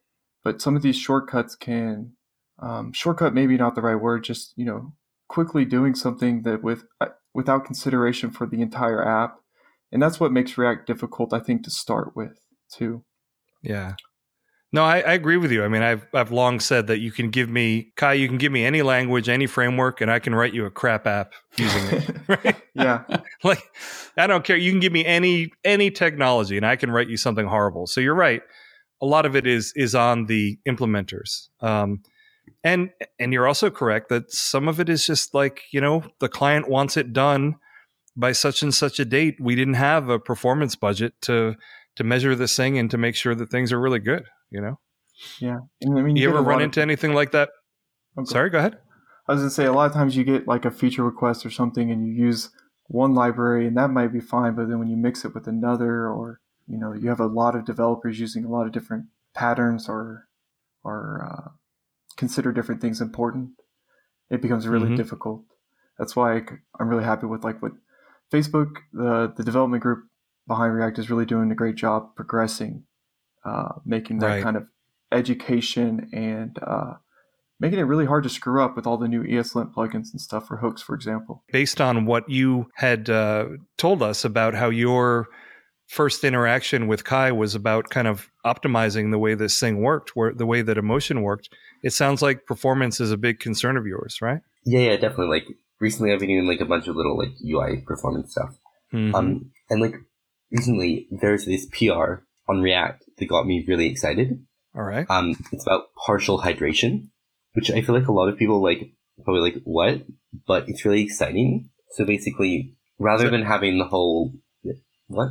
but some of these shortcuts can um, shortcut maybe not the right word just you know quickly doing something that with uh, without consideration for the entire app and that's what makes react difficult i think to start with too. Yeah no, I, I, agree with you. I mean, I've I've long said that you can give me Kye, you can give me any language, any framework, and I can write you a crap app using it. Right? yeah. like I don't care. You can give me any any technology, and I can write you something horrible. So you're right. A lot of it is is on the implementers. Um, and and you're also correct that some of it is just like you know the client wants it done by such and such a date. We didn't have a performance budget to to measure this thing and to make sure that things are really good. You know. Yeah, and I mean, You, get ever run into anything like that? of, okay. Sorry, go ahead. I was gonna say a lot of times you get like a feature request or something, and you use one library, and that might be fine. But then when you mix it with another, or you know, you have a lot of developers using a lot of different patterns, or or uh, consider different things important, it becomes really Mhm. difficult. That's why I, am really happy with like what Facebook, the the development group behind React is really doing a great job progressing, uh, making that Right. kind of education and uh, making it really hard to screw up with all the new ESLint plugins and stuff for hooks, for example. Based on what you had uh, told us about how your first interaction with Kye was about kind of optimizing the way this thing worked, where the way that emotion worked, it sounds like performance is a big concern of yours, right? Yeah, yeah, definitely. Like recently, I've been doing like a bunch of little like UI performance stuff. Mhm. Um, and like recently, there's this PR on React that got me really excited. All right. Um, it's about partial hydration, which I feel like a lot of people like probably like what, but it's really exciting. So basically, rather Is than having the whole what?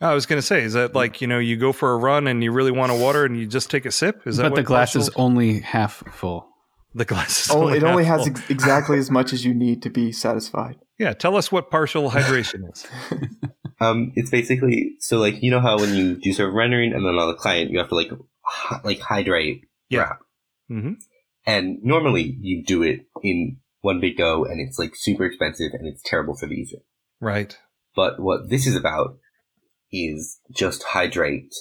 I was going to say, is that like, you know, you go for a run and you really want a water and you just take a sip? Is that but what the glass is only half full. The glass is Oh, only it only half has ex- exactly as much as you need to be satisfied. Yeah, tell us what partial hydration is. Um, it's basically so like you know how when you do server rendering and then on the client you have to like hy- like hydrate Yeah. wrap. hmm And normally you do it in one big go and it's like super expensive and it's terrible for the user. Right. But what this is about is just hydrate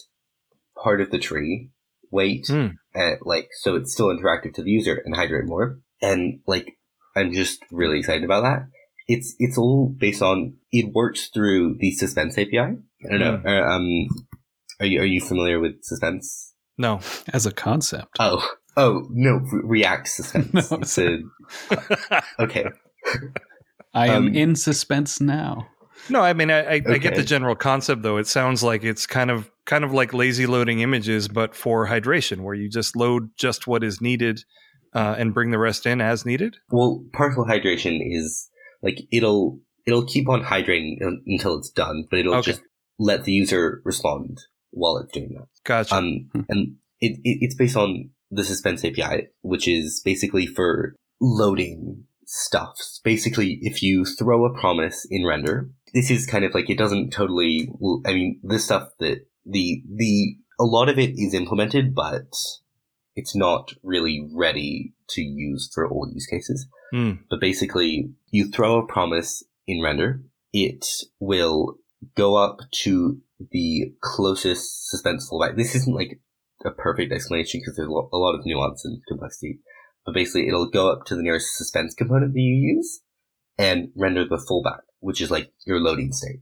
part of the tree, wait, Hmm. and like so it's still interactive to the user and hydrate more. And like I'm just really excited about that. It's it's all based on it works through the suspense API. I don't know. Hmm. Uh, um, are you are you familiar with suspense? No. As a concept. Oh, oh no, Re- React suspense. No, a, okay. I am um, in suspense now. No, I mean, I, I, I get the general concept, though. It sounds like it's kind of kind of like lazy loading images, but for hydration, where you just load just what is needed uh, and bring the rest in as needed. Well, partial hydration is like it'll it'll keep on hydrating until it's done, but it'll Okay. just let the user respond while it's doing that. Gotcha. Um, and it, it it's based on the suspense API, which is basically for loading stuff. Basically, if you throw a promise in render, this is kind of like it doesn't totally. I mean, this stuff that the the a lot of it is implemented, but it's not really ready to use for all use cases. Hmm. But basically, you throw a promise in render, it will go up to the closest suspense fallback. This isn't like a perfect explanation because there's a lot of nuance and complexity. But basically, it'll go up to the nearest suspense component that you use and render the fallback, which is like your loading state.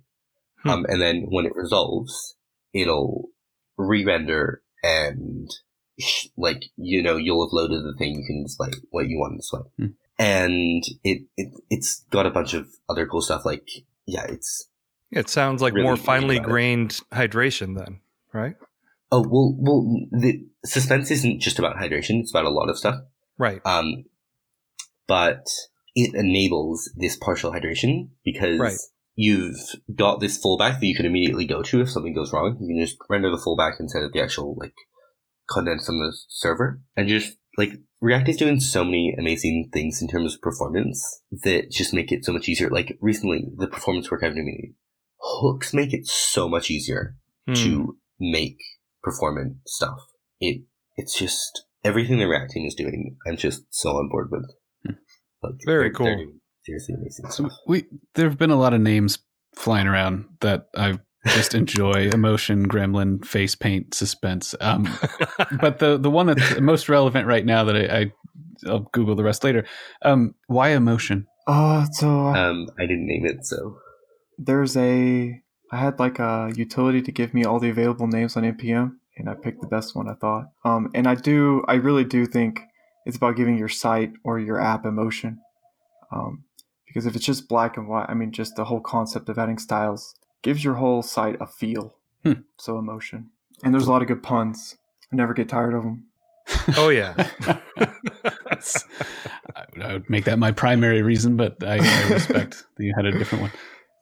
Hmm. Um, and then when it resolves, it'll re-render and sh- like you know you'll have loaded the thing you can display what you want to display Hmm. and it, it it's got a bunch of other cool stuff like yeah it's it sounds like really more finely about it. grained hydration, then, right? oh well well the suspense isn't just about hydration it's about a lot of stuff Right. um but it enables this partial hydration because Right. you've got this fallback that you can immediately go to if something goes wrong. You can just render the fallback instead of the actual like condense on the server, and just like React is doing so many amazing things in terms of performance that just make it so much easier. Like recently, the performance work I've been doing, hooks make it so much easier Hmm. to make performant stuff. It it's just everything the React team is doing. I'm just so on board with. Like, Very they're- cool. they're Seriously amazing So we there have been a lot of names flying around that I just enjoy: emotion, gremlin, Facepaint, suspense. Um, but the the one that's most relevant right now that I, I I'll Google the rest later. Um, why emotion? Oh, so uh, Um, I didn't name it, so there's a I had like a utility to give me all the available names on npm, and I picked the best one I thought. Um, and I do I really do think it's about giving your site or your app emotion. Um, because if it's just black and white, I mean, just the whole concept of adding styles gives your whole site a feel. Hmm. So emotion, and there's a lot of good puns. I never get tired of them. oh yeah. I, would, I would make that my primary reason, but I, I respect that you had a different one.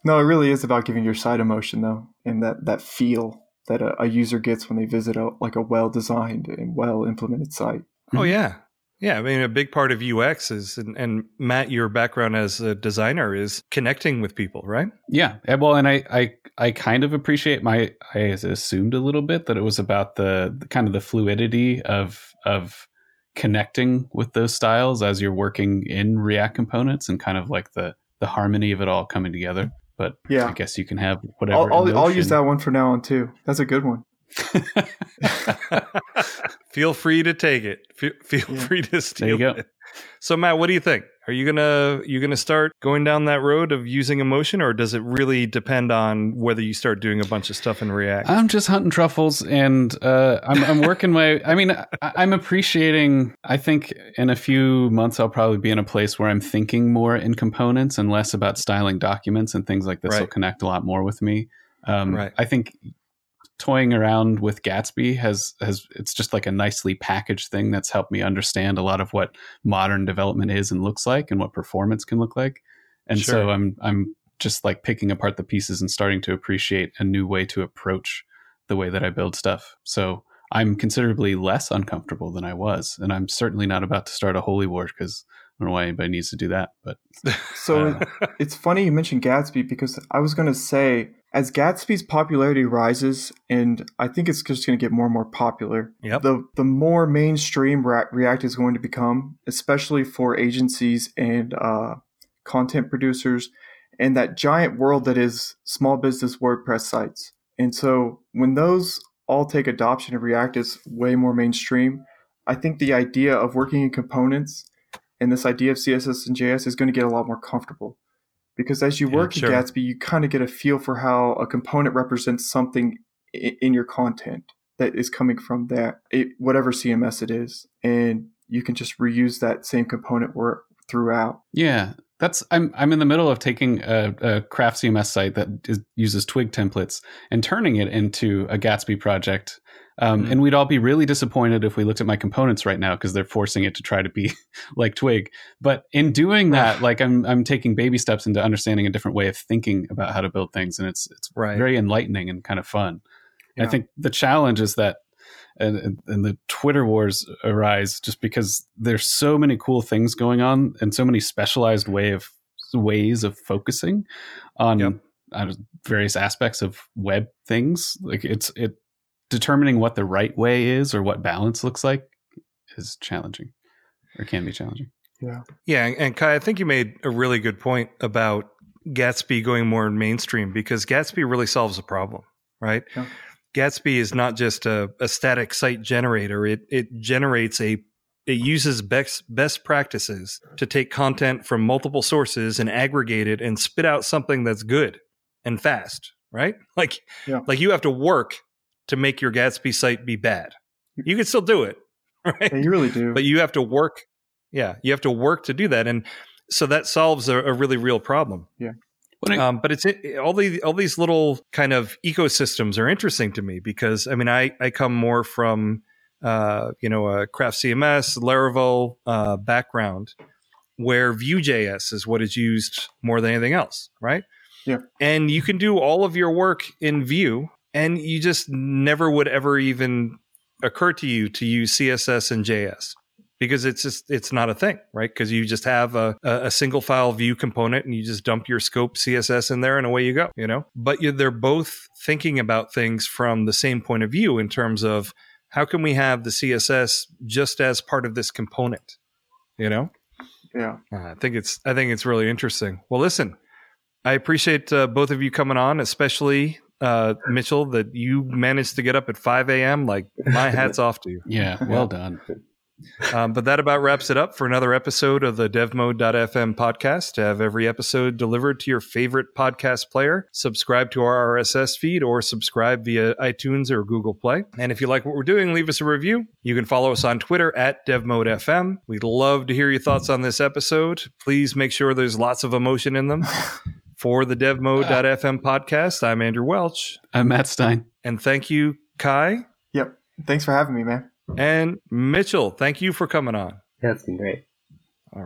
No, it really is about giving your site emotion though, and that that feel that a, a user gets when they visit a like a well designed and well implemented site. Oh yeah, yeah, I mean, a big part of UX is, and, and, Matt, your background as a designer is connecting with people, right? Yeah, eh, well, and I, I, I kind of appreciate my. I assumed a little bit that it was about the, the kind of the fluidity of of connecting with those styles as you're working in React components and kind of like the the harmony of it all coming together. But yeah, I guess you can have whatever. I'll, I'll, I'll use that one for now on too. That's a good one. feel free to take it. Feel, feel yeah. free to steal there you go. it. So Matt, what do you think? Are you gonna you gonna start going down that road of using emotion, or does it really depend on whether you start doing a bunch of stuff in React? I'm just hunting truffles, and uh, I'm, I'm working my. I mean, I, am appreciating. I think in a few months, I'll probably be in a place where I'm thinking more in components and less about styling documents and things like this. Right. Will connect a lot more with me. Um, right. I think toying around with Gatsby has has it's just like a nicely packaged thing that's helped me understand a lot of what modern development is and looks like and what performance can look like. And sure. so I'm I'm just like picking apart the pieces and starting to appreciate a new way to approach the way that I build stuff. So I'm considerably less uncomfortable than I was, and I'm certainly not about to start a holy war because I don't know why anybody needs to do that. But so uh, it's funny you mentioned Gatsby because I was going to say as Gatsby's popularity rises, and I think it's just going to get more and more popular. Yep. The the more mainstream React is going to become, especially for agencies and uh, content producers, and that giant world that is small business WordPress sites. And so when those all take adoption of React is way more mainstream, I think the idea of working in components and this idea of CSS and JS is going to get a lot more comfortable because as you work sure. in Gatsby, you kind of get a feel for how a component represents something in your content that is coming from that it, whatever CMS it is, and you can just reuse that same component work throughout. Yeah, that's I'm I'm in the middle of taking a, a craft CMS site that is, uses Twig templates and turning it into a Gatsby project um, mm-hmm. And we'd all be really disappointed if we looked at my components right now because they're forcing it to try to be like Twig. But in doing that, like I'm I'm taking baby steps into understanding a different way of thinking about how to build things, and it's it's right. very enlightening and kind of fun. Yeah. I think the challenge is that and, and, the Twitter wars arise just because there's so many cool things going on and so many specialized way of ways of focusing on yep. various aspects of web things. Like it's it determining what the right way is or what balance looks like is challenging or can be challenging. Yeah. Yeah. And Kye, I think you made a really good point about Gatsby going more mainstream because Gatsby really solves a problem, right? Yeah. Gatsby is not just a, a static site generator. It it generates a it uses best best practices to take content from multiple sources and aggregate it and spit out something that's good and fast, right? Like yeah. like you have to work to make your Gatsby site be bad. You can still do it, right? Yeah, you really do. But you have to work. Yeah, you have to work to do that, and so that solves a, a really real problem. Yeah. Um, but it's it, all the all these little kind of ecosystems are interesting to me because I mean I I come more from uh, you know a craft CMS Laravel uh, background where Vue.js is what is used more than anything else, right? Yeah. And you can do all of your work in Vue and you just never would ever even occur to you to use css and js because it's just it's not a thing right because you just have a, a single file Vue component and you just dump your scope css in there and away you go you know but you, they're both thinking about things from the same point of view in terms of how can we have the css just as part of this component you know yeah i think it's i think it's really interesting well listen I appreciate uh, both of you coming on, especially uh, Mitchell, that you managed to get up at 5 a.m. Like, my hat's off to you. Yeah, well done. Um, but that about wraps it up for another episode of the devmode.fm podcast. To have every episode delivered to your favorite podcast player, subscribe to our RSS feed or subscribe via iTunes or Google Play. And if you like what we're doing, leave us a review. You can follow us on Twitter at devmodefm. We'd love to hear your thoughts on this episode. Please make sure there's lots of emotion in them. For the devmode.fm podcast, I'm Andrew Welch. I'm Matt Stein. And thank you, Kye. Yep. Thanks for having me, man. And Mitchell, thank you for coming on. Yeah, it's been great. All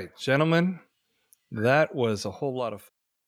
right. Gentlemen, that was a whole lot of